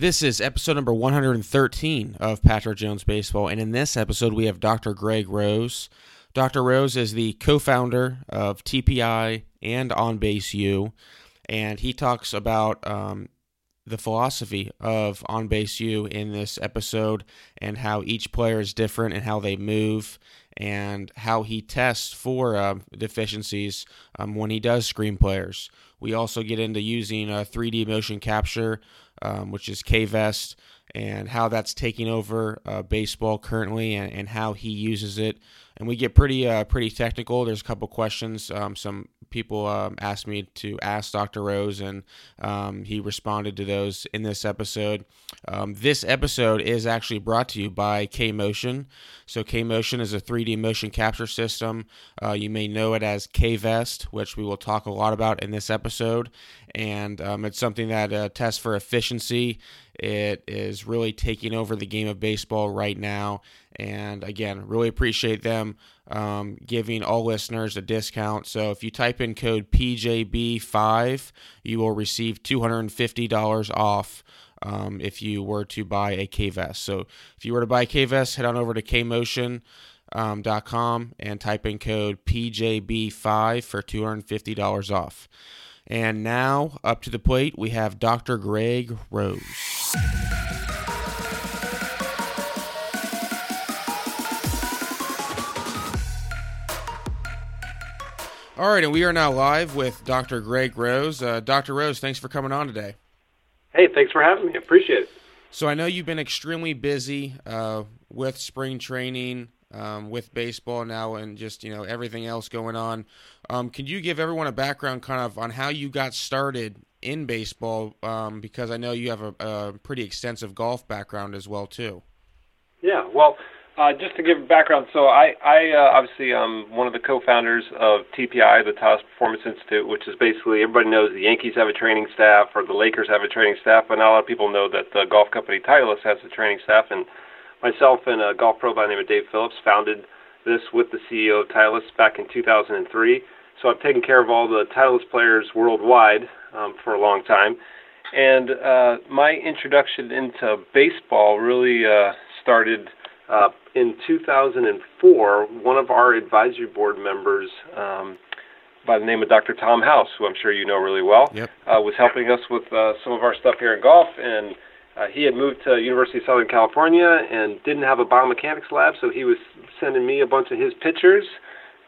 This is episode number 113 of Patrick Jones Baseball, and in this episode, we have Dr. Greg Rose. Dr. Rose is the co founder of TPI and On Base U, and he talks about um, the philosophy of On Base U in this episode and how each player is different and how they move and how he tests for uh, deficiencies um, when he does screen players. We also get into using a 3D motion capture um, which is KVest, and how that's taking over uh, baseball currently, and, and, how he uses it. And we get pretty uh, pretty technical. There's a couple questions. Um, some people um, asked me to ask Dr. Rose, and um, he responded to those in this episode. Um, this episode is actually brought to you by K Motion. So K Motion is a 3D motion capture system. Uh, you may know it as K Vest, which we will talk a lot about in this episode, and um, it's something that uh, tests for efficiency. It is really taking over the game of baseball right now. And again, really appreciate them um, giving all listeners a discount. So if you type in code PJB5, you will receive $250 off. Um, if you were to buy a K vest. So if you were to buy a K vest, head on over to KMotion.com um, and type in code PJB5 for $250 off. And now, up to the plate, we have Dr. Greg Rose. All right, and we are now live with Dr. Greg Rose. Uh, Dr. Rose, thanks for coming on today. Hey, thanks for having me. I appreciate it. So I know you've been extremely busy uh, with spring training, um, with baseball now, and just you know everything else going on. Um, can you give everyone a background, kind of, on how you got started in baseball? Um, because I know you have a, a pretty extensive golf background as well, too. Yeah, well, uh, just to give background, so I, I uh, obviously am one of the co-founders of TPI, the Titleist Performance Institute, which is basically everybody knows the Yankees have a training staff or the Lakers have a training staff, but not a lot of people know that the golf company Titleist has a training staff. And myself and a golf pro by the name of Dave Phillips founded this with the CEO of Titleist back in 2003. So I've taken care of all the Titleist players worldwide um, for a long time. And uh, my introduction into baseball really uh, started uh, in 2004. One of our advisory board members, um, by the name of Dr. Tom House, who I'm sure you know really well, yep. uh, was helping us with uh, some of our stuff here in golf. And uh, he had moved to University of Southern California and didn't have a biomechanics lab, so he was sending me a bunch of his pictures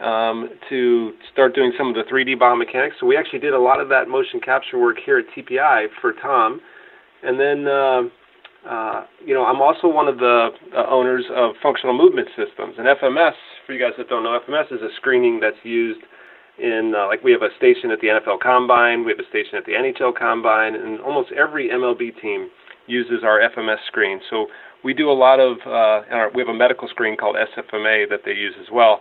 um, to start doing some of the 3D biomechanics. So we actually did a lot of that motion capture work here at TPI for Tom. And then, uh, you know, I'm also one of the uh, owners of Functional Movement Systems. And FMS, for you guys that don't know, FMS is a screening that's used in, uh, like, we have a station at the NFL Combine, we have a station at the NHL Combine, and almost every MLB team uses our FMS screen. So we do a lot of, uh, our, we have a medical screen called SFMA that they use as well.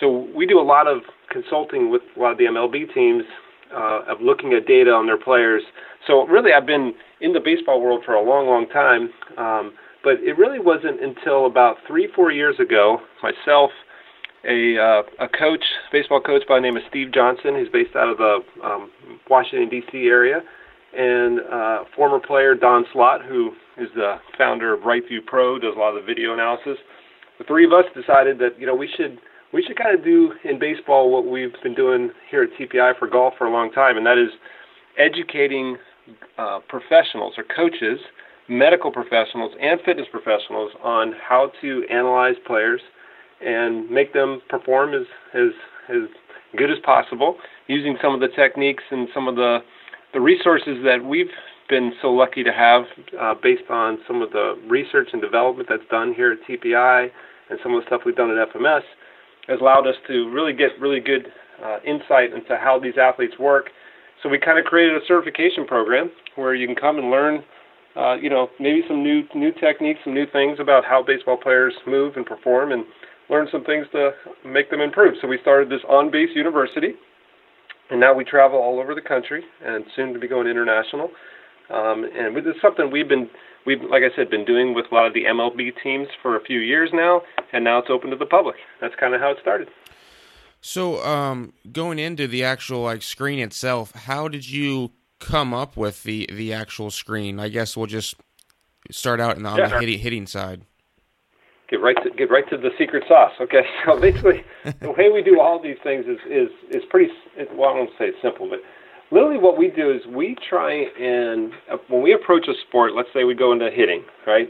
So we do a lot of consulting with a lot of the MLB teams uh, of looking at data on their players. So really, I've been in the baseball world for a long, long time. Um, but it really wasn't until about three, four years ago, myself, a uh, a coach, baseball coach by the name of Steve Johnson, who's based out of the um, Washington D.C. area, and uh, former player Don Slaught, who is the founder of RightView Pro, does a lot of the video analysis. The three of us decided that you know we should we should kind of do in baseball what we've been doing here at TPI for golf for a long time, and that is educating uh, professionals or coaches, medical professionals, and fitness professionals on how to analyze players and make them perform as as as good as possible using some of the techniques and some of the the resources that we've been so lucky to have uh, based on some of the research and development that's done here at TPI and some of the stuff we've done at FMS has allowed us to really get really good uh, insight into how these athletes work. So we kind of created a certification program where you can come and learn, uh, you know, maybe some new new techniques, some new things about how baseball players move and perform, and learn some things to make them improve. So we started this on base university, and now we travel all over the country, and soon to be going international. Um, and it's something we've been we've, like I said, been doing with a lot of the MLB teams for a few years now, and now it's open to the public. That's kind of how it started. So, um, going into the actual like screen itself, how did you come up with the the actual screen? I guess we'll just start out in the, on yeah. the hitting, hitting side. Get right to get right to the secret sauce. Okay, so basically, the way we do all these things is is is pretty. Well, I won't say it's simple, but literally what we do is we try and when we approach a sport, let's say we go into hitting, right?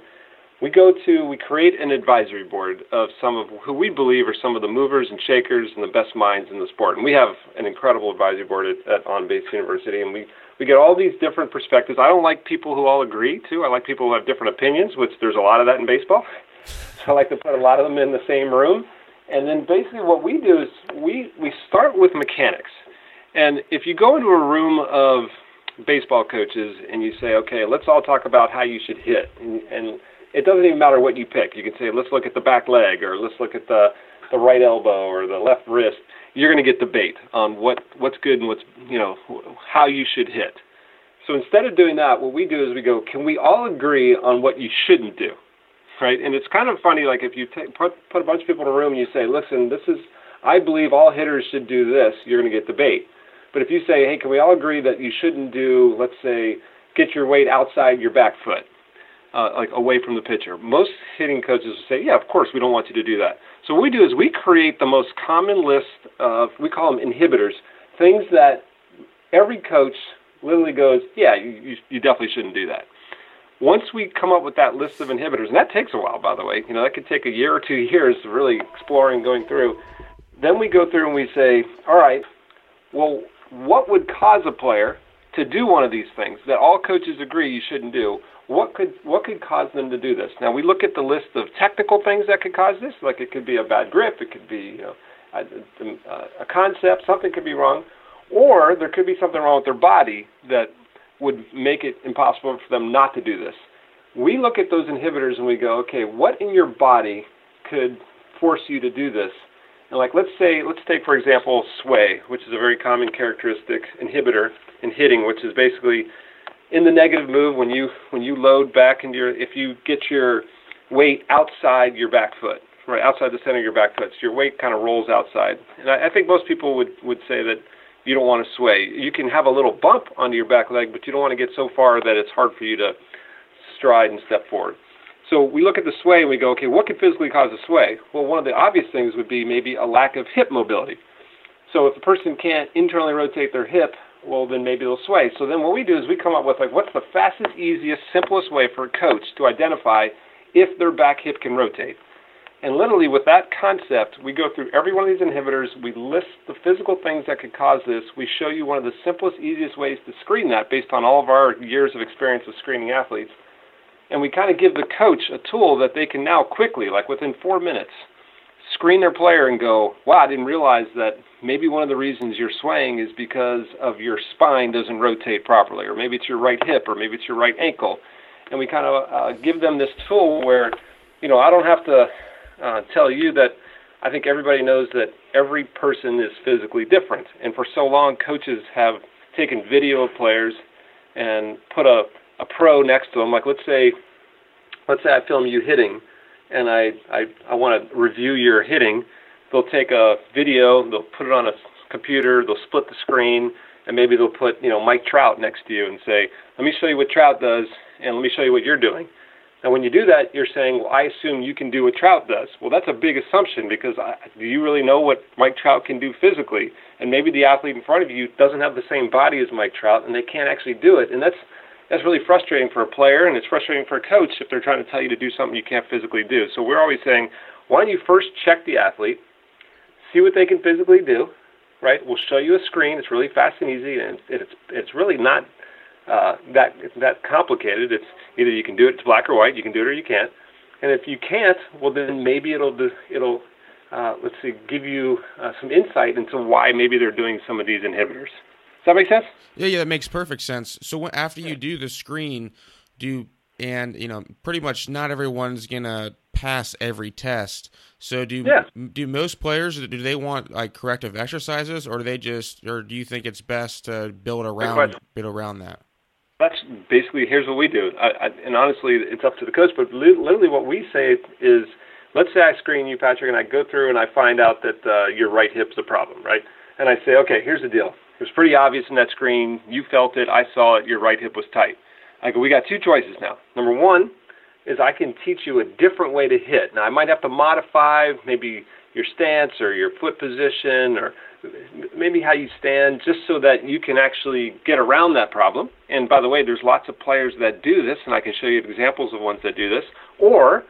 We go to we create an advisory board of some of who we believe are some of the movers and shakers and the best minds in the sport, and we have an incredible advisory board at, at On Base University, and we we get all these different perspectives. I don't like people who all agree too. I like people who have different opinions, which there's a lot of that in baseball. I like to put a lot of them in the same room. And then basically what we do is we, we start with mechanics. And if you go into a room of baseball coaches and you say, okay, let's all talk about how you should hit, and, and it doesn't even matter what you pick. You can say, let's look at the back leg, or let's look at the the right elbow or the left wrist. You're going to get debate on what what's good and what's you know how you should hit. So instead of doing that, what we do is we go, can we all agree on what you shouldn't do? right? And it's kind of funny, like if you take, put put a bunch of people in a room and you say, listen, this is, I believe all hitters should do this, you're going to get debate. But if you say, hey, can we all agree that you shouldn't do, let's say, get your weight outside your back foot, uh, like away from the pitcher? Most hitting coaches will say, yeah, of course, we don't want you to do that. So what we do is we create the most common list of, we call them inhibitors, things that every coach literally goes, yeah, you, you definitely shouldn't do that once we come up with that list of inhibitors, and that takes a while, by the way, you know, that could take a year or two years of really exploring, going through. Then we go through and we say, all right, well, what would cause a player to do one of these things that all coaches agree you shouldn't do? What could what could cause them to do this? Now we look at the list of technical things that could cause this, like it could be a bad grip, it could be you know a, a concept, something could be wrong, or there could be something wrong with their body that would make it impossible for them not to do this. We look at those inhibitors and we go, okay, what in your body could force you to do this? And like let's say let's take for example sway, which is a very common characteristic inhibitor in hitting, which is basically in the negative move when you when you load back into your if you get your weight outside your back foot, right outside the center of your back foot, so your weight kind of rolls outside. And I, I think most people would would say that you don't want to sway. You can have a little bump under your back leg, but you don't want to get so far that it's hard for you to stride and step forward. So we look at the sway and we go, okay, what could physically cause a sway? Well, one of the obvious things would be maybe a lack of hip mobility. So if the person can't internally rotate their hip, well, then maybe they'll sway. So then what we do is we come up with like, what's the fastest, easiest, simplest way for a coach to identify if their back hip can rotate? And literally, with that concept, we go through every one of these inhibitors. We list the physical things that could cause this. We show you one of the simplest, easiest ways to screen that based on all of our years of experience of screening athletes. And we kind of give the coach a tool that they can now quickly, like within four minutes, screen their player and go, wow, I didn't realize that maybe one of the reasons you're swaying is because of your spine doesn't rotate properly, or maybe it's your right hip, or maybe it's your right ankle. And we kind of uh, give them this tool where, you know, I don't have to uh, tell you that I think everybody knows that every person is physically different. And for so long, coaches have taken video of players and put a, a pro next to them. Like let's say, let's say I film you hitting, and I I, I want to review your hitting. They'll take a video, they'll put it on a computer, they'll split the screen, and maybe they'll put you know Mike Trout next to you and say, let me show you what Trout does, and let me show you what you're doing. Now, when you do that, you're saying, well, I assume you can do what Trout does. Well, that's a big assumption because I, do you really know what Mike Trout can do physically? And maybe the athlete in front of you doesn't have the same body as Mike Trout, and they can't actually do it. And that's that's really frustrating for a player, and it's frustrating for a coach if they're trying to tell you to do something you can't physically do. So we're always saying, why don't you first check the athlete, see what they can physically do, right? We'll show you a screen. It's really fast and easy, and it's it's really not uh, that that complicated. It's either you can do it, it's black or white. You can do it or you can't. And if you can't, well then maybe it'll it'll uh, let's see give you uh, some insight into why maybe they're doing some of these inhibitors. That make sense? Yeah, yeah, that makes perfect sense. So when, after you do the screen, do and you know pretty much not everyone's gonna pass every test. So do yeah. do most players do they want like corrective exercises, or do they just, or do you think it's best to build around build around that? that's basically here's what we do. I, I, and honestly, it's up to the coach. But li- literally, what we say is, let's say I screen you, Patrick, and I go through and I find out that uh, your right hip's a problem, right? And I say, okay, here's the deal. It was pretty obvious in that screen. You felt it. I saw it. Your right hip was tight. I go, we got two choices now. Number one, is I can teach you a different way to hit. Now I might have to modify maybe your stance or your foot position or maybe how you stand just so that you can actually get around that problem. And by the way, there's lots of players that do this and I can show you examples of ones that do this. Or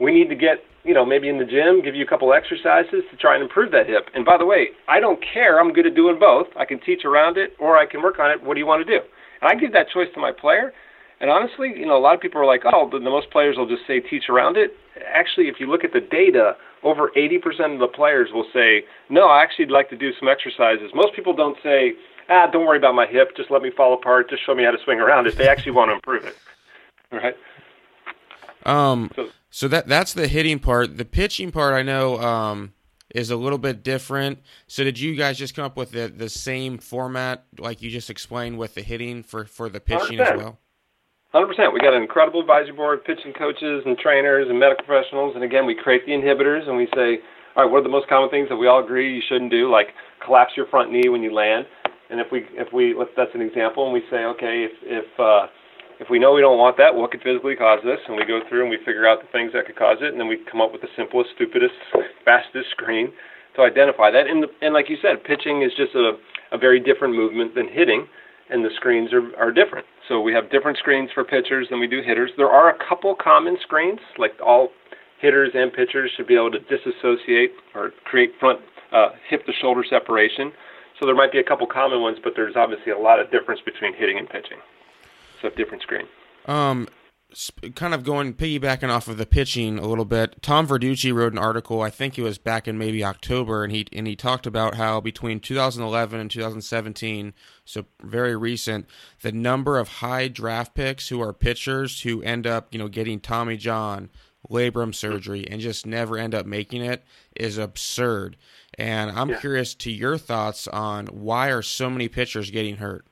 we need to get, you know, maybe in the gym, give you a couple exercises to try and improve that hip. And by the way, I don't care. I'm good at doing both. I can teach around it or I can work on it. What do you want to do? And I give that choice to my player and honestly, you know, a lot of people are like, oh, the, the most players will just say teach around it. Actually, if you look at the data, over 80% of the players will say, no, I actually would like to do some exercises. Most people don't say, ah, don't worry about my hip, just let me fall apart, just show me how to swing around it. They actually want to improve it. Right? Um, so, so that that's the hitting part. The pitching part, I know, um, is a little bit different. So did you guys just come up with the, the same format like you just explained with the hitting for, for the pitching 100%. as well? Hundred percent. We got an incredible advisory board, pitching coaches and trainers and medical professionals. And again, we create the inhibitors and we say, all right, what are the most common things that we all agree you shouldn't do? Like collapse your front knee when you land. And if we if we that's an example, and we say, okay, if if uh, if we know we don't want that, what could physically cause this? And we go through and we figure out the things that could cause it, and then we come up with the simplest, stupidest, fastest screen to identify that. And the, and like you said, pitching is just a a very different movement than hitting and the screens are, are different. So we have different screens for pitchers than we do hitters. There are a couple common screens, like all hitters and pitchers should be able to disassociate or create front uh, hip to shoulder separation. So there might be a couple common ones, but there's obviously a lot of difference between hitting and pitching. So different screen. Um, kind of going piggybacking off of the pitching a little bit. Tom Verducci wrote an article, I think it was back in maybe October, and he and he talked about how between 2011 and 2017, so very recent, the number of high draft picks who are pitchers who end up, you know, getting Tommy John, labrum surgery, and just never end up making it is absurd. And I'm yeah. curious to your thoughts on why are so many pitchers getting hurt.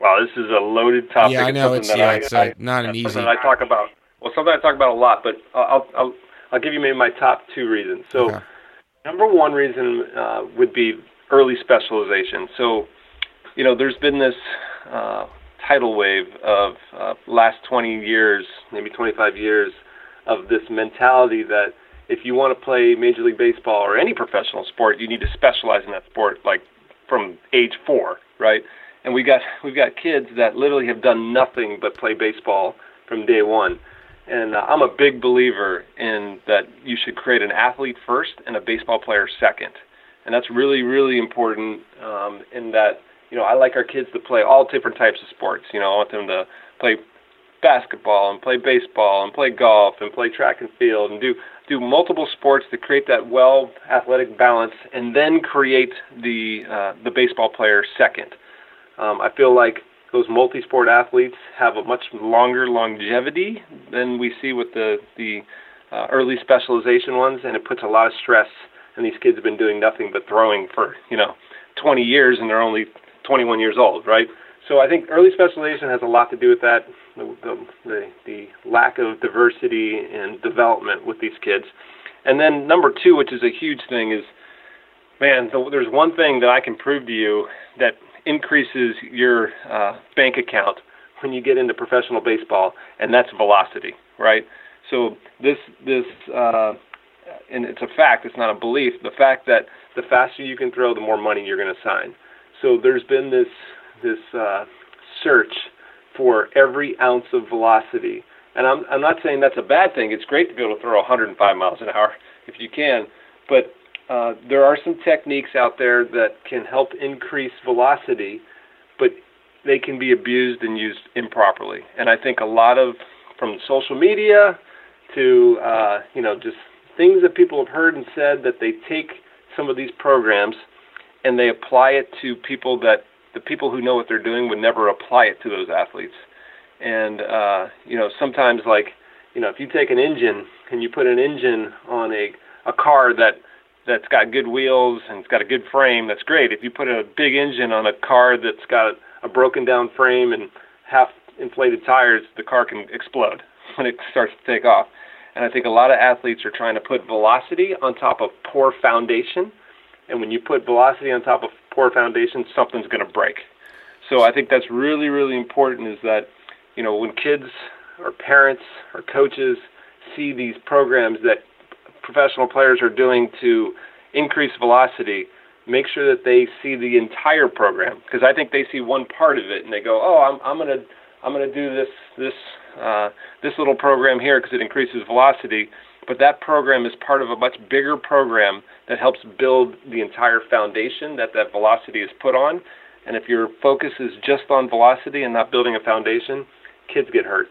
Wow, this is a loaded topic. Yeah, I know it's yeah, I, it's uh, not an easy. I talk about. Well, something I talk about a lot, but I'll I'll I'll give you maybe my top two reasons. So, okay. number one reason uh, would be early specialization. So, you know, there's been this uh, tidal wave of uh, last 20 years, maybe 25 years, of this mentality that if you want to play Major League Baseball or any professional sport, you need to specialize in that sport, like from age four, right? And we got we've got kids that literally have done nothing but play baseball from day one. And uh, I'm a big believer in that you should create an athlete first and a baseball player second, and that's really really important. Um, in that you know I like our kids to play all different types of sports. You know I want them to play basketball and play baseball and play golf and play track and field and do do multiple sports to create that well athletic balance and then create the uh, the baseball player second. Um, I feel like those multi-sport athletes have a much longer longevity than we see with the the uh, early specialization ones, and it puts a lot of stress. And these kids have been doing nothing but throwing for you know 20 years, and they're only 21 years old, right? So I think early specialization has a lot to do with that, the the, the, lack of diversity and development with these kids. And then number two, which is a huge thing, is man, the, there's one thing that I can prove to you that increases your uh, bank account when you get into professional baseball, and that's velocity, right? So this this uh, and it's a fact. It's not a belief. The fact that the faster you can throw, the more money you're going to sign. So there's been this this uh, search for every ounce of velocity, and I'm I'm not saying that's a bad thing. It's great to be able to throw 105 miles an hour if you can, but uh, there are some techniques out there that can help increase velocity, but they can be abused and used improperly. And I think a lot of, from social media to, uh, you know, just things that people have heard and said that they take some of these programs and they apply it to people that the people who know what they're doing would never apply it to those athletes. And, uh, you know, sometimes like, you know, if you take an engine and you put an engine on a, a car that that's got good wheels and it's got a good frame, that's great. If you put a big engine on a car that's got a broken down frame and half inflated tires, the car can explode when it starts to take off. And I think a lot of athletes are trying to put velocity on top of poor foundation. And when you put velocity on top of poor foundation, something's going to break. So I think that's really, really important is that, you know, when kids or parents or coaches see these programs that professional players are doing to increase velocity, make sure that they see the entire program because I think they see one part of it and they go, "Oh, I'm I'm going to I'm to do this this uh, this little program here because it increases velocity." But that program is part of a much bigger program that helps build the entire foundation that that velocity is put on. And if your focus is just on velocity and not building a foundation, kids get hurt.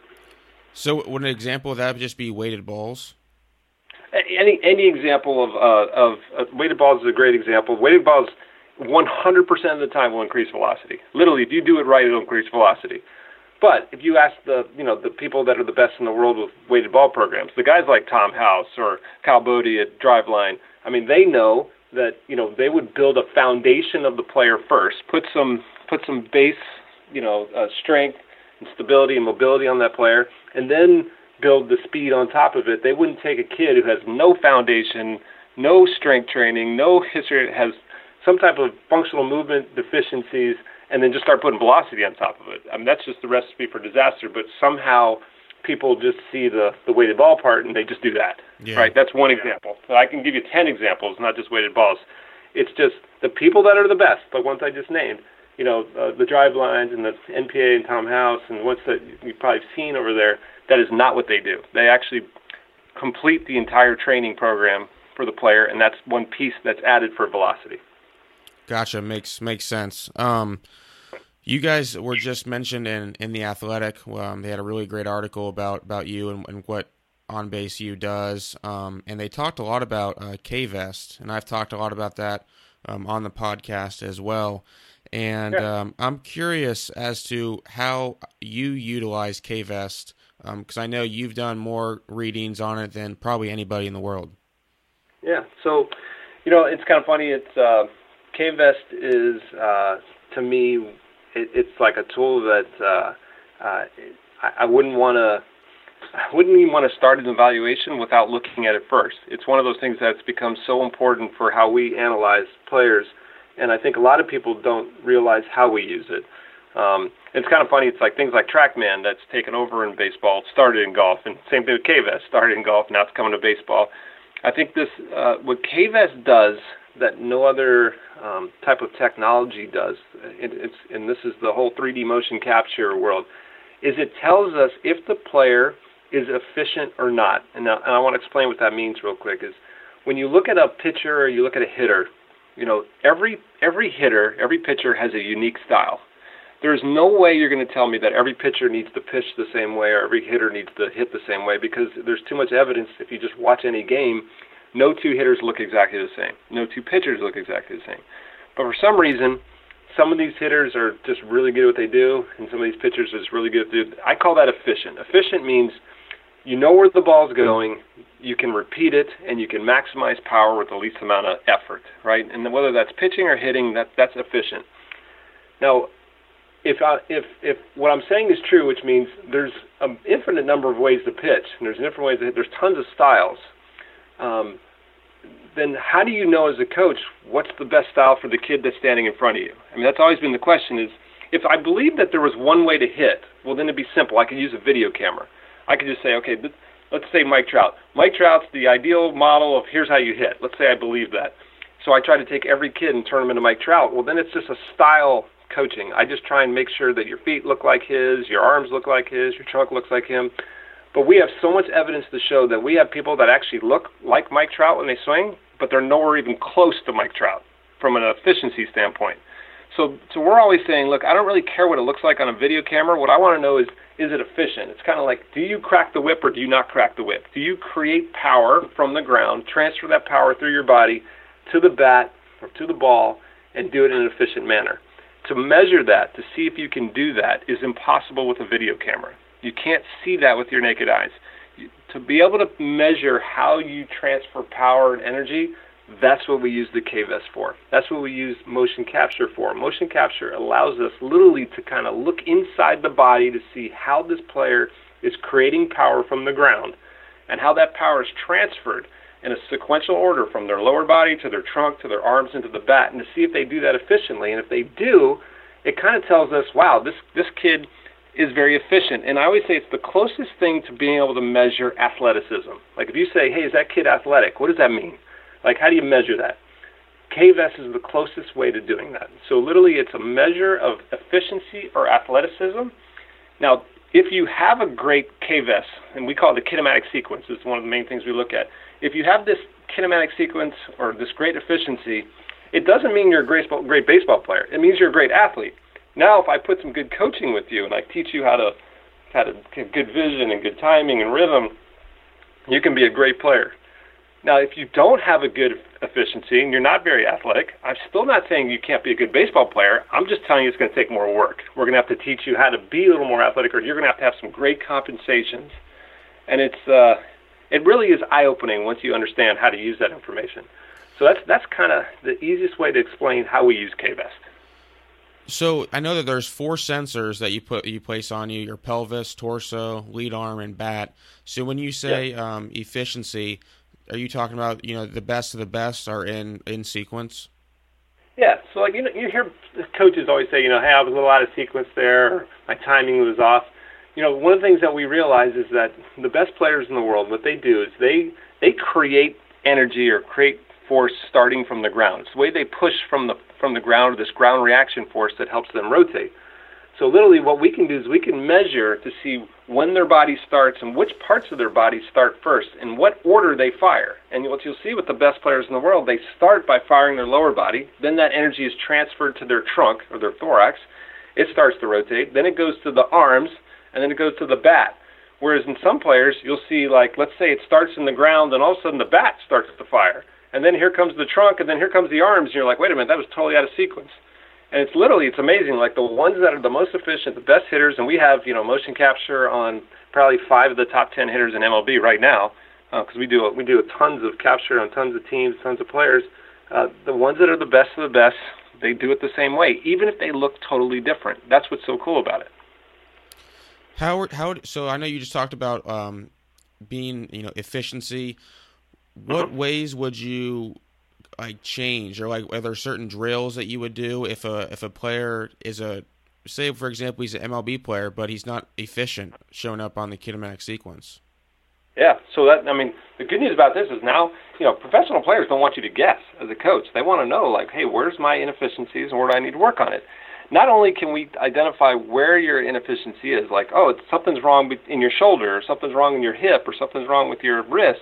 So, would an example of that just be weighted balls? Any any example of uh, of uh, weighted balls is a great example. Weighted balls, 100% of the time will increase velocity. Literally, if you do it right, it'll increase velocity. But if you ask the you know the people that are the best in the world with weighted ball programs, the guys like Tom House or Kyle Boddy at Driveline, I mean they know that you know they would build a foundation of the player first, put some put some base you know uh, strength and stability and mobility on that player, and then build the speed on top of it. They wouldn't take a kid who has no foundation, no strength training, no history, has some type of functional movement deficiencies and then just start putting velocity on top of it. I mean, that's just the recipe for disaster. But somehow people just see the the weighted ball part and they just do that. Yeah. Right? That's one example. So I can give you ten examples, not just weighted balls. It's just the people that are the best, the ones I just named. You know, uh, the drive lines and the NPA and Tom House and what's that you've probably seen over there. That is not what they do. They actually complete the entire training program for the player, and that's one piece that's added for velocity. Gotcha. Makes makes sense. Um, you guys were just mentioned in in the Athletic. Um, they had a really great article about about you and, and what On Base U does, um, and they talked a lot about uh, K-Vest, and I've talked a lot about that um, on the podcast as well. And yeah. um, I'm curious as to how you utilize K-Vest because um, I know you've done more readings on it than probably anybody in the world. Yeah. So, you know, it's kind of funny. It's uh, is uh, to me, it, it's like a tool that uh, uh, I, I wouldn't want to. I wouldn't even want to start an evaluation without looking at it first. It's one of those things that's become so important for how we analyze players, and I think a lot of people don't realize how we use it. Um, it's kind of funny. It's like things like TrackMan that's taken over in baseball, It started in golf, and same thing with K-Vest, started in golf, now it's coming to baseball. I think this uh, what K-Vest does that no other um, type of technology does. It, it's and this is the whole 3D motion capture world. Is it tells us if the player is efficient or not. And, now, and I want to explain what that means real quick. Is when you look at a pitcher or you look at a hitter, you know every every hitter, every pitcher has a unique style. There's no way you're going to tell me that every pitcher needs to pitch the same way or every hitter needs to hit the same way because there's too much evidence if you just watch any game no two hitters look exactly the same. No two pitchers look exactly the same. But for some reason, some of these hitters are just really good at what they do, and some of these pitchers are just really good at do. I call that efficient. Efficient means you know where the ball's going, you can repeat it, and you can maximize power with the least amount of effort, right? And whether that's pitching or hitting, that that's efficient. Now, if I, if if what I'm saying is true, which means there's an infinite number of ways to pitch, and there's different ways to hit, there's tons of styles um, then how do you know as a coach what's the best style for the kid that's standing in front of you? I mean, that's always been the question is if I believe that there was one way to hit, well, then it'd be simple. I could use a video camera. I could just say, okay, let's say Mike Trout. Mike Trout's the ideal model of here's how you hit. Let's say I believe that. So I try to take every kid and turn them into Mike Trout. Well, then it's just a style coaching. I just try and make sure that your feet look like his, your arms look like his, your trunk looks like him. But we have so much evidence to show that we have people that actually look like Mike Trout when they swing, but they're nowhere even close to Mike Trout from an efficiency standpoint. So, so we're always saying, look, I don't really care what it looks like on a video camera. What I want to know is, is it efficient? It's kind of like, do you crack the whip or do you not crack the whip? Do you create power from the ground, transfer that power through your body to the bat or to the ball, and do it in an efficient manner? To measure that, to see if you can do that, is impossible with a video camera. You can't see that with your naked eyes. To be able to measure how you transfer power and energy, that's what we use the K-Vest for. That's what we use motion capture for. Motion capture allows us literally to kind of look inside the body to see how this player is creating power from the ground and how that power is transferred in a sequential order from their lower body to their trunk to their arms into the bat and to see if they do that efficiently. And if they do, it kind of tells us, wow, this, this kid is very efficient. And I always say it's the closest thing to being able to measure athleticism. Like if you say, hey, is that kid athletic? What does that mean? Like, how do you measure that? KVS is the closest way to doing that. So literally, it's a measure of efficiency or athleticism. Now, if you have a great KVS, and we call it the kinematic sequence, it's one of the main things we look at. If you have this kinematic sequence or this great efficiency, it doesn't mean you're a great, great baseball player. It means you're a great athlete. Now, if I put some good coaching with you and I teach you how to how to get good vision and good timing and rhythm, you can be a great player. Now, if you don't have a good efficiency and you're not very athletic, I'm still not saying you can't be a good baseball player. I'm just telling you it's going to take more work. We're going to have to teach you how to be a little more athletic, or you're going to have to have some great compensations. And it's uh, it really is eye-opening once you understand how to use that information. So that's that's kind of the easiest way to explain how we use KVest. So I know that there's four sensors that you put you place on you: your pelvis, torso, lead arm, and bat. So when you say yeah. um, efficiency, are you talking about you know the best of the best are in in sequence? Yeah. So like you know you hear coaches always say you know hey I was a little out of sequence there, my timing was off. You know one of the things that we realize is that the best players in the world what they do is they they create energy or create force starting from the ground. It's the way they push from the from the ground this ground reaction force that helps them rotate. So literally what we can do is we can measure to see when their body starts and which parts of their body start first and what order they fire. And what you'll see with the best players in the world, they start by firing their lower body, then that energy is transferred to their trunk or their thorax. It starts to rotate, then it goes to the arms, and then it goes to the bat. Whereas in some players, you'll see like let's say it starts in the ground and all of a sudden the bat starts to fire. And then here comes the trunk and then here comes the arms and you're like, "Wait a minute, that was totally out of sequence." and it's literally it's amazing. Like the ones that are the most efficient, the best hitters, and we have you know motion capture on probably five of the top ten hitters in MLB right now because uh, we do we do tons of capture on tons of teams, tons of players. Uh, the ones that are the best of the best, they do it the same way, even if they look totally different. That's what's so cool about it. How how so? I know you just talked about um, being you know efficiency. What mm-hmm. ways would you like change or like are there certain drills that you would do if a if a player is a say for example he's an MLB player but he's not efficient showing up on the kinematic sequence? Yeah, so that I mean the good news about this is now you know professional players don't want you to guess as a coach. They want to know like, hey, where's my inefficiencies and where do I need to work on it? Not only can we identify where your inefficiency is, like oh, it's something's wrong in your shoulder, or something's wrong in your hip, or something's wrong with your wrist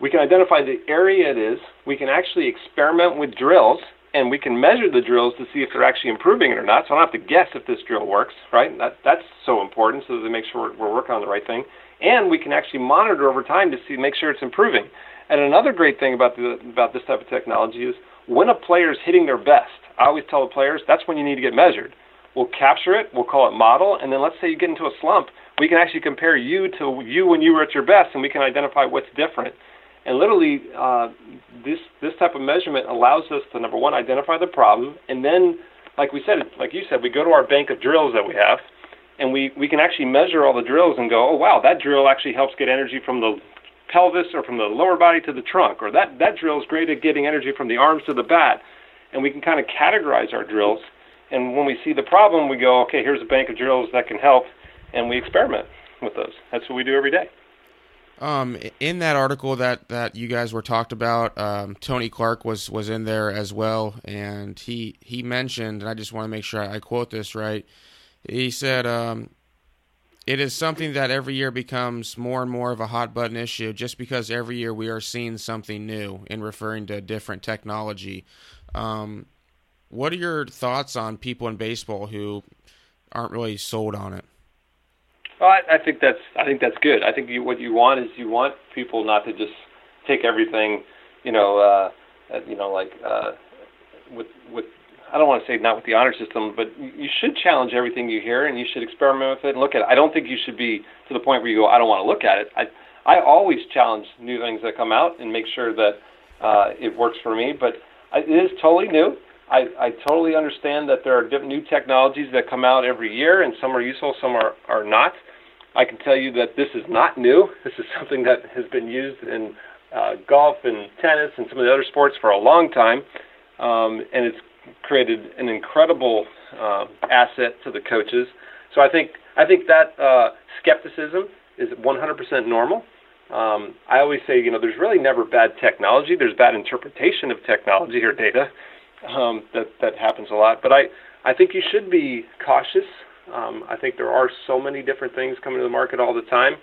we can identify the area it is. We can actually experiment with drills, and we can measure the drills to see if they're actually improving it or not. So I don't have to guess if this drill works, right? That, that's so important so that they make sure we're, we're working on the right thing. And we can actually monitor over time to see make sure it's improving. And another great thing about the about this type of technology is when a player is hitting their best. I always tell the players that's when you need to get measured. We'll capture it, we'll call it model, and then let's say you get into a slump, we can actually compare you to you when you were at your best, and we can identify what's different. And literally, uh, this this type of measurement allows us to number one identify the problem, and then, like we said, like you said, we go to our bank of drills that we have, and we we can actually measure all the drills and go, oh wow, that drill actually helps get energy from the pelvis or from the lower body to the trunk, or that that drill is great at getting energy from the arms to the bat, and we can kind of categorize our drills. And when we see the problem, we go, okay, here's a bank of drills that can help, and we experiment with those. That's what we do every day. Um, in that article that, that you guys were talked about, um, Tony Clark was, was in there as well, and he he mentioned, and I just want to make sure I quote this right. He said, um, "It is something that every year becomes more and more of a hot button issue, just because every year we are seeing something new in referring to different technology." Um, what are your thoughts on people in baseball who aren't really sold on it? Well, I, I think that's I think that's good. I think you, what you want is you want people not to just take everything, you know, uh, you know, like uh, with with I don't want to say not with the honor system, but you should challenge everything you hear and you should experiment with it and look at it. I don't think you should be to the point where you go, I don't want to look at it. I I always challenge new things that come out and make sure that uh, it works for me. But it is totally new. I, I totally understand that there are new technologies that come out every year, and some are useful, some are, are not. I can tell you that this is not new. This is something that has been used in uh, golf and tennis and some of the other sports for a long time, um, and it's created an incredible uh, asset to the coaches. So I think I think that uh, skepticism is 100% normal. Um, I always say, you know, there's really never bad technology. There's bad interpretation of technology or data. Um, that that happens a lot. But I I think you should be cautious. Um, I think there are so many different things coming to the market all the time.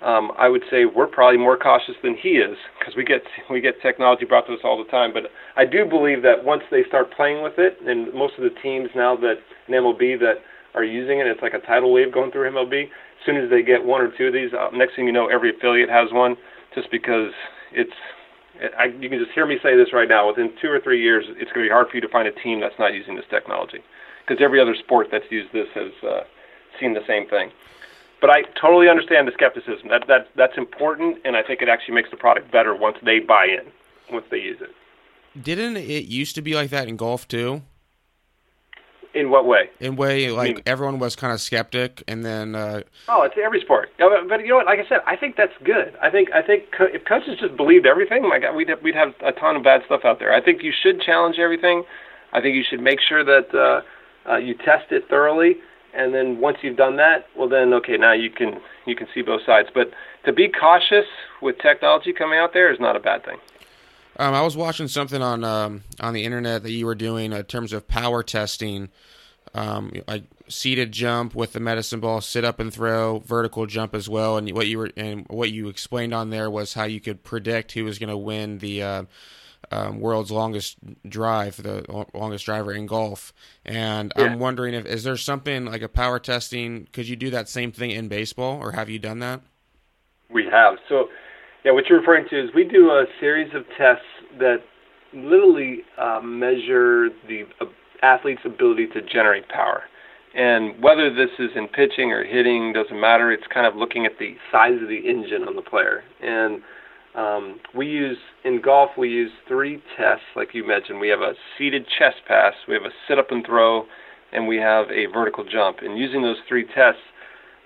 Um, I would say we're probably more cautious than he is because we get we get technology brought to us all the time. But I do believe that once they start playing with it, and most of the teams now that in MLB that are using it, it's like a tidal wave going through MLB. As soon as they get one or two of these, uh, next thing you know, every affiliate has one, just because it's. I, you can just hear me say this right now. Within two or three years, it's going to be hard for you to find a team that's not using this technology, because every other sport that's used this has uh, seen the same thing but I totally understand the skepticism. That that that's important, and I think it actually makes the product better once they buy in, once they use it. Didn't it used to be like that in golf too? In what way? In way like I mean, everyone was kind of skeptic, and then. Uh, oh, it's every sport. But, but, you know what? Like I said, I think that's good. I think I think co- if coaches just believed everything, my God, we'd have, we'd have a ton of bad stuff out there. I think you should challenge everything. I think you should make sure that uh, uh, you test it thoroughly and then once you've done that, well then okay, now you can you can see both sides. But to be cautious with technology coming out there is not a bad thing. Um, I was watching something on um, on the internet that you were doing in terms of power testing, um, like seated jump with the medicine ball, sit up and throw, vertical jump as well. And what you were and what you explained on there was how you could predict who was going to win the uh, um, world's longest drive, the longest driver in golf. And yeah. I'm wondering if is there something like a power testing? Could you do that same thing in baseball, or have you done that? We have. So, yeah, what you're referring to is we do a series of tests that literally uh, measure the uh, athlete's ability to generate power. And whether this is in pitching or hitting doesn't matter. It's kind of looking at the size of the engine on the player. And um, we use in golf we use three tests, like you mentioned. We have a seated chest pass, we have a sit up and throw, and we have a vertical jump. And using those three tests,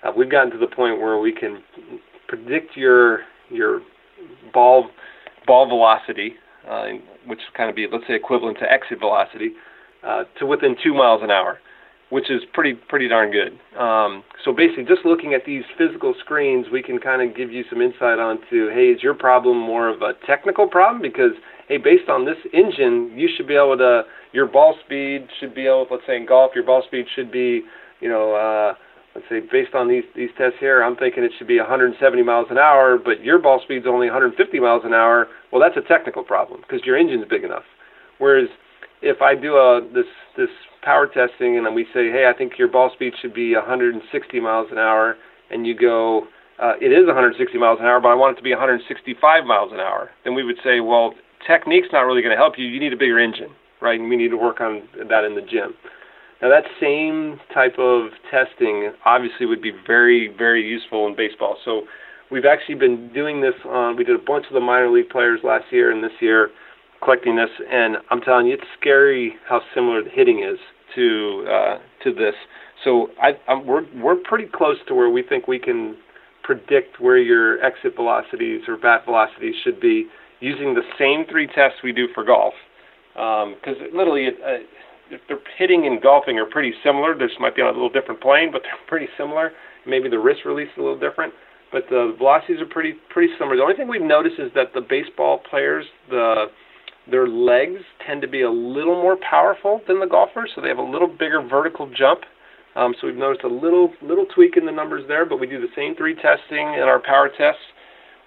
uh, we've gotten to the point where we can predict your your ball ball velocity, uh, which kind of be let's say equivalent to exit velocity, uh, to within two miles an hour which is pretty pretty darn good. Um, so basically, just looking at these physical screens, we can kind of give you some insight onto, hey, is your problem more of a technical problem? Because hey, based on this engine, you should be able to your ball speed should be able, let's say in golf, your ball speed should be, you know, uh, let's say based on these these tests here, I'm thinking it should be 170 miles an hour, but your ball speed's only 150 miles an hour. Well, that's a technical problem because your engine's big enough. Whereas if I do a this this power testing and then we say, hey, I think your ball speed should be 160 miles an hour, and you go, uh, it is 160 miles an hour, but I want it to be 165 miles an hour, then we would say, well, technique's not really going to help you. You need a bigger engine, right? And we need to work on that in the gym. Now, that same type of testing obviously would be very, very useful in baseball. So, we've actually been doing this on, we did a bunch of the minor league players last year and this year collecting this, and I'm telling you, it's scary how similar the hitting is to uh, to this. So I, I'm, we're we're pretty close to where we think we can predict where your exit velocities or bat velocities should be using the same three tests we do for golf. Because um, literally, it, uh, if they're hitting and golfing are pretty similar. This might be on a little different plane, but they're pretty similar. Maybe the wrist release is a little different, but the velocities are pretty pretty similar. The only thing we've noticed is that the baseball players, the their legs tend to be a little more powerful than the golfers, so they have a little bigger vertical jump. Um, so we've noticed a little little tweak in the numbers there, but we do the same three testing in our power tests.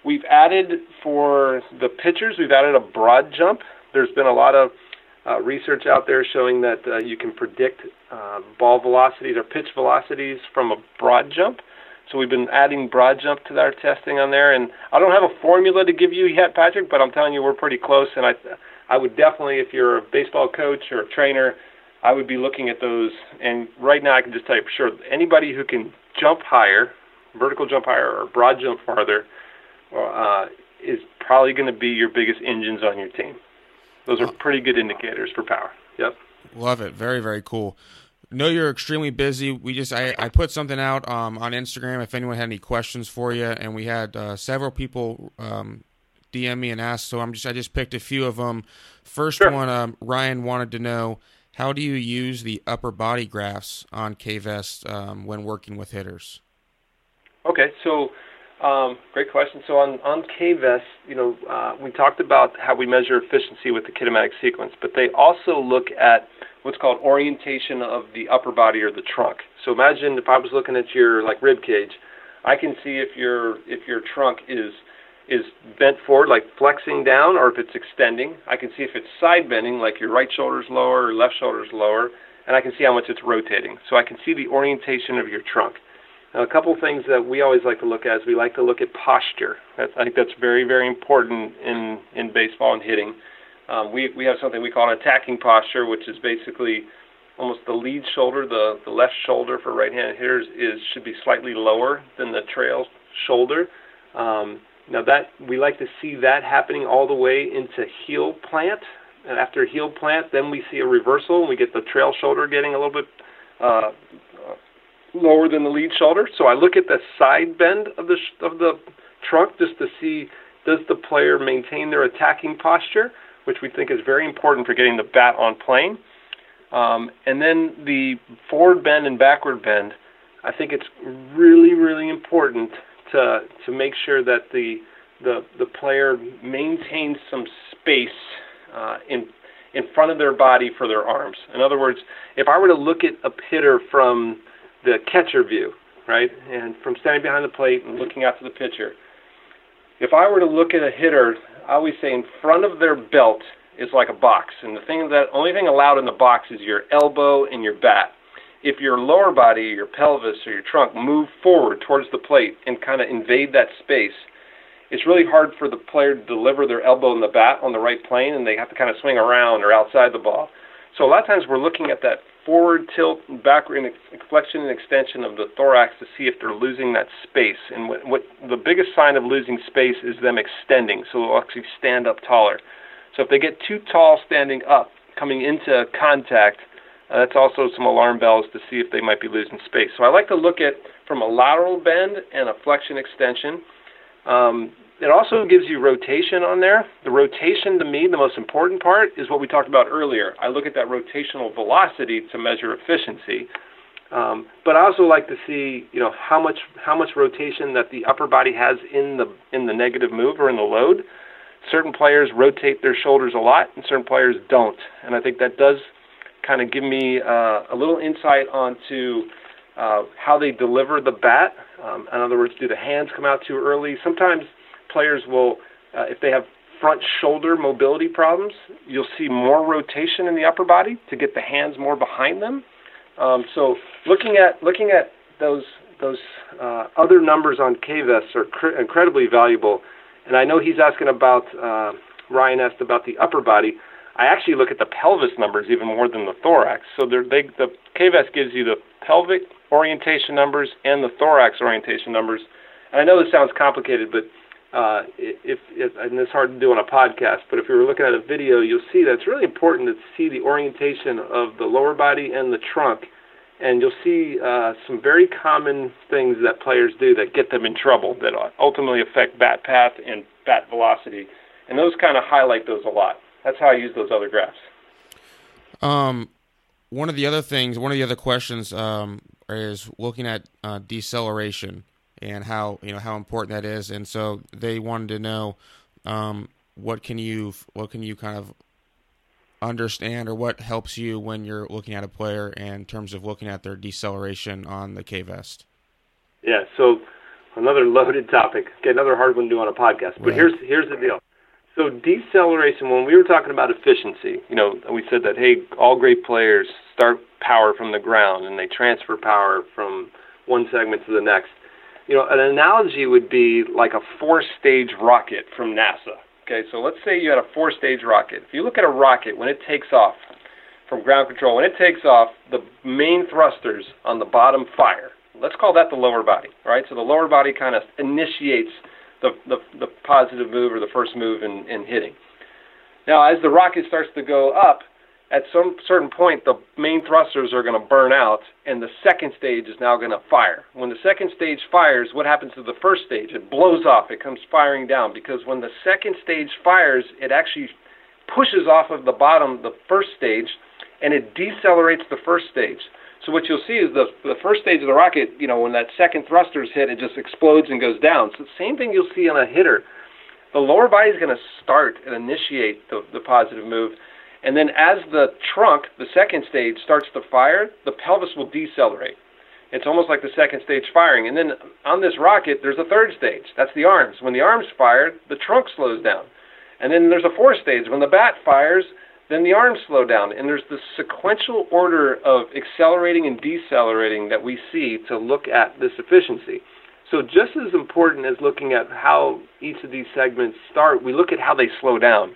We've added for the pitchers, we've added a broad jump. There's been a lot of uh, research out there showing that uh, you can predict uh, ball velocities or pitch velocities from a broad jump. So we've been adding broad jump to our testing on there, and I don't have a formula to give you yet, Patrick, but I'm telling you we're pretty close. And I, I would definitely, if you're a baseball coach or a trainer, I would be looking at those. And right now, I can just tell you for sure, anybody who can jump higher, vertical jump higher, or broad jump farther, uh, is probably going to be your biggest engines on your team. Those are pretty good indicators for power. Yep. Love it. Very very cool know you're extremely busy. We just I, I put something out um, on Instagram if anyone had any questions for you, and we had uh, several people um, DM me and ask. So I'm just I just picked a few of them. First sure. one, um, Ryan wanted to know How do you use the upper body graphs on K-Vest um, when working with hitters? Okay, so um, great question. So on, on K-Vest, you know, uh, we talked about how we measure efficiency with the kinematic sequence, but they also look at what's called orientation of the upper body or the trunk. So imagine if I was looking at your like rib cage, I can see if your if your trunk is is bent forward, like flexing down, or if it's extending. I can see if it's side bending, like your right shoulder's lower or left shoulder's lower, and I can see how much it's rotating. So I can see the orientation of your trunk. Now, a couple things that we always like to look at is we like to look at posture. That's, I think that's very, very important in, in baseball and hitting. Um, we, we have something we call an attacking posture, which is basically almost the lead shoulder, the, the left shoulder for right-handed hitters is should be slightly lower than the trail shoulder. Um, now that we like to see that happening all the way into heel plant, and after heel plant, then we see a reversal, and we get the trail shoulder getting a little bit uh, lower than the lead shoulder. So I look at the side bend of the sh- of the trunk just to see does the player maintain their attacking posture, which we think is very important for getting the bat on plane. Um, and then the forward bend and backward bend, I think it's really, really important to to make sure that the the the player maintains some space uh, in in front of their body for their arms. In other words, if I were to look at a hitter from the catcher view, right, and from standing behind the plate and looking out to the pitcher, if I were to look at a hitter, I always say in front of their belt is like a box, and the thing that only thing allowed in the box is your elbow and your bat. If your lower body, your pelvis, or your trunk move forward towards the plate and kind of invade that space, it's really hard for the player to deliver their elbow and the bat on the right plane, and they have to kind of swing around or outside the ball. So a lot of times we're looking at that forward tilt, and backward flexion and extension of the thorax to see if they're losing that space. And what, what the biggest sign of losing space is them extending, so they'll actually stand up taller. So if they get too tall standing up, coming into contact, uh, that's also some alarm bells to see if they might be losing space. So I like to look at from a lateral bend and a flexion extension. Um, it also gives you rotation on there. The rotation to me, the most important part, is what we talked about earlier. I look at that rotational velocity to measure efficiency. Um, but I also like to see, you know, how much how much rotation that the upper body has in the in the negative move or in the load. Certain players rotate their shoulders a lot, and certain players don't. And I think that does kind of give me uh, a little insight onto uh, how they deliver the bat. Um, in other words, do the hands come out too early? Sometimes players will, uh, if they have front shoulder mobility problems, you'll see more rotation in the upper body to get the hands more behind them. Um, so looking at looking at those those uh, other numbers on K-Vest are cr- incredibly valuable. And I know he's asking about uh, Ryan asked about the upper body. I actually look at the pelvis numbers even more than the thorax. So they, the K-Vest gives you the pelvic orientation numbers and the thorax orientation numbers. And I know this sounds complicated, but uh, if, if and it's hard to do on a podcast, but if you were looking at a video, you'll see that it's really important to see the orientation of the lower body and the trunk, and you'll see uh, some very common things that players do that get them in trouble that ultimately affect bat path and bat velocity, and those kind of highlight those a lot that's how I use those other graphs. Um, one of the other things, one of the other questions, um, is looking at uh, deceleration and how you know how important that is. And so they wanted to know um, what can you what can you kind of understand or what helps you when you're looking at a player in terms of looking at their deceleration on the K-Vest. Yeah. So another loaded topic. Okay, another hard one to do on a podcast. But right. here's here's the deal. So deceleration, when we were talking about efficiency, you know, we said that hey, all great players start power from the ground and they transfer power from one segment to the next. You know, an analogy would be like a four-stage rocket from NASA. Okay, so let's say you had a four-stage rocket. If you look at a rocket when it takes off from ground control, when it takes off, the main thrusters on the bottom fire. Let's call that the lower body, right? So the lower body kind of initiates the, the, the positive move or the first move in, in hitting. Now, as the rocket starts to go up, at some certain point, the main thrusters are going to burn out, and the second stage is now going to fire. When the second stage fires, what happens to the first stage? It blows off. It comes firing down because when the second stage fires, it actually pushes off of the bottom, the first stage, and it decelerates the first stage. So what you'll see is the the first stage of the rocket, you know, when that second thruster is hit, it just explodes and goes down. So the same thing you'll see on a hitter. The lower body is going to start and initiate the, the positive move, and then as the trunk, the second stage, starts to fire, the pelvis will decelerate. It's almost like the second stage firing. And then on this rocket, there's a third stage. That's the arms. When the arms fire, the trunk slows down. And then there's a fourth stage. When the bat fires, then the arms slow down. And there's the sequential order of accelerating and decelerating that we see to look at this efficiency. So, just as important as looking at how each of these segments start, we look at how they slow down.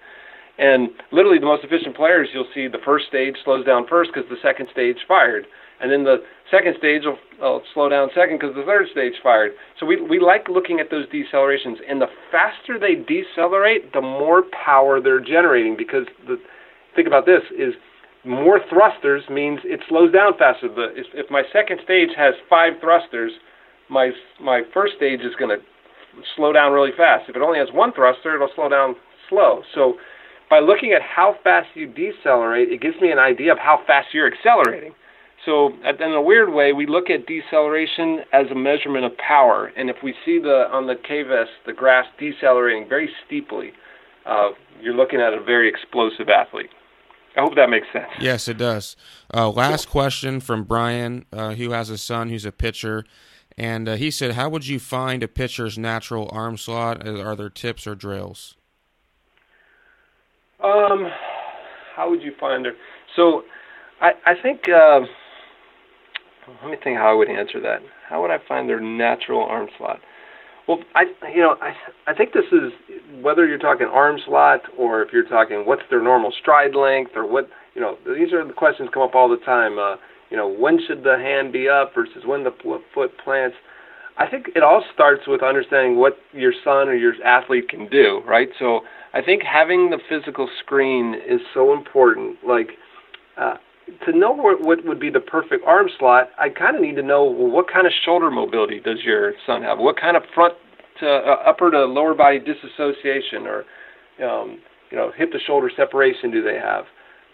And literally, the most efficient players, you'll see the first stage slows down first because the second stage fired. And then the second stage will, will slow down second because the third stage fired. So we, we like looking at those decelerations. And the faster they decelerate, the more power they're generating because the think about this is more thrusters means it slows down faster. The, if, if my second stage has five thrusters, my my first stage is going to slow down really fast. If it only has one thruster, it'll slow down slow. So by looking at how fast you decelerate, it gives me an idea of how fast you're accelerating. So in a weird way, we look at deceleration as a measurement of power. And if we see the on the K-Vest, the grass decelerating very steeply, uh, you're looking at a very explosive athlete. I hope that makes sense. Yes, it does. Uh, last question from Brian, uh, who has a son who's a pitcher. And uh, he said, How would you find a pitcher's natural arm slot? Are there tips or drills? Um, how would you find it? So, I I think uh, let me think how I would answer that. How would I find their natural arm slot? Well, I you know I I think this is whether you're talking arm slot or if you're talking what's their normal stride length or what you know these are the questions come up all the time. Uh, you know when should the hand be up versus when the foot plants. I think it all starts with understanding what your son or your athlete can do, right? So I think having the physical screen is so important. Like uh, to know what, what would be the perfect arm slot, I kind of need to know well, what kind of shoulder mobility does your son have? What kind of front to uh, upper to lower body disassociation or um, you know hip to shoulder separation do they have?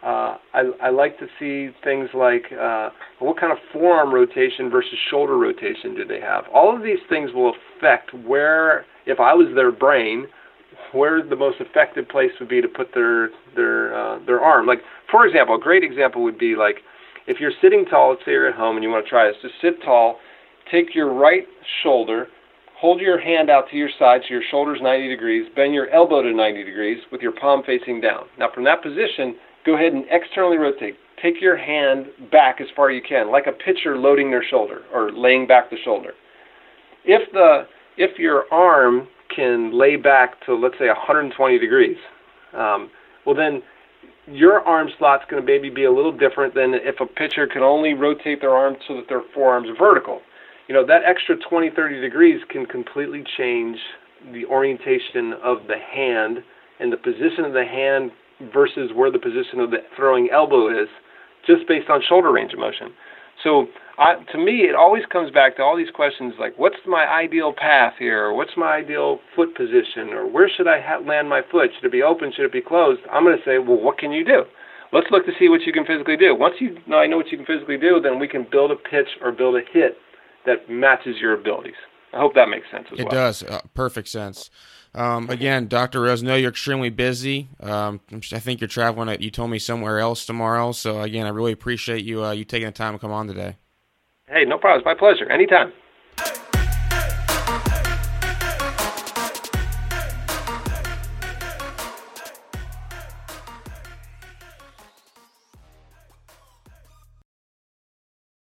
Uh, I, I like to see things like uh, what kind of forearm rotation versus shoulder rotation do they have. All of these things will affect where, if I was their brain, where the most effective place would be to put their their uh, their arm. Like for example, a great example would be like if you're sitting tall, let's say you're at home and you want to try this, just sit tall, take your right shoulder, hold your hand out to your side so your shoulder's 90 degrees, bend your elbow to 90 degrees with your palm facing down. Now from that position, go ahead and externally rotate. Take your hand back as far as you can, like a pitcher loading their shoulder or laying back the shoulder. If the if your arm can lay back to let's say 120 degrees, um, well then your arm slot's going to maybe be a little different than if a pitcher can only rotate their arm so that their forearm's vertical. You know that extra 20, 30 degrees can completely change the orientation of the hand and the position of the hand versus where the position of the throwing elbow is, just based on shoulder range of motion. So I, to me, it always comes back to all these questions like, what's my ideal path here? Or what's my ideal foot position? Or where should I ha- land my foot? Should it be open? Should it be closed? I'm going to say, well, what can you do? Let's look to see what you can physically do. Once you know I know what you can physically do, then we can build a pitch or build a hit that matches your abilities. I hope that makes sense as it well. It does. Uh, perfect sense. Um, again, Dr. Rose, know you're extremely busy. Um, I think you're traveling. you told me somewhere else tomorrow. So again, I really appreciate you uh, you taking the time to come on today. Hey, no problem. It's my pleasure. Anytime.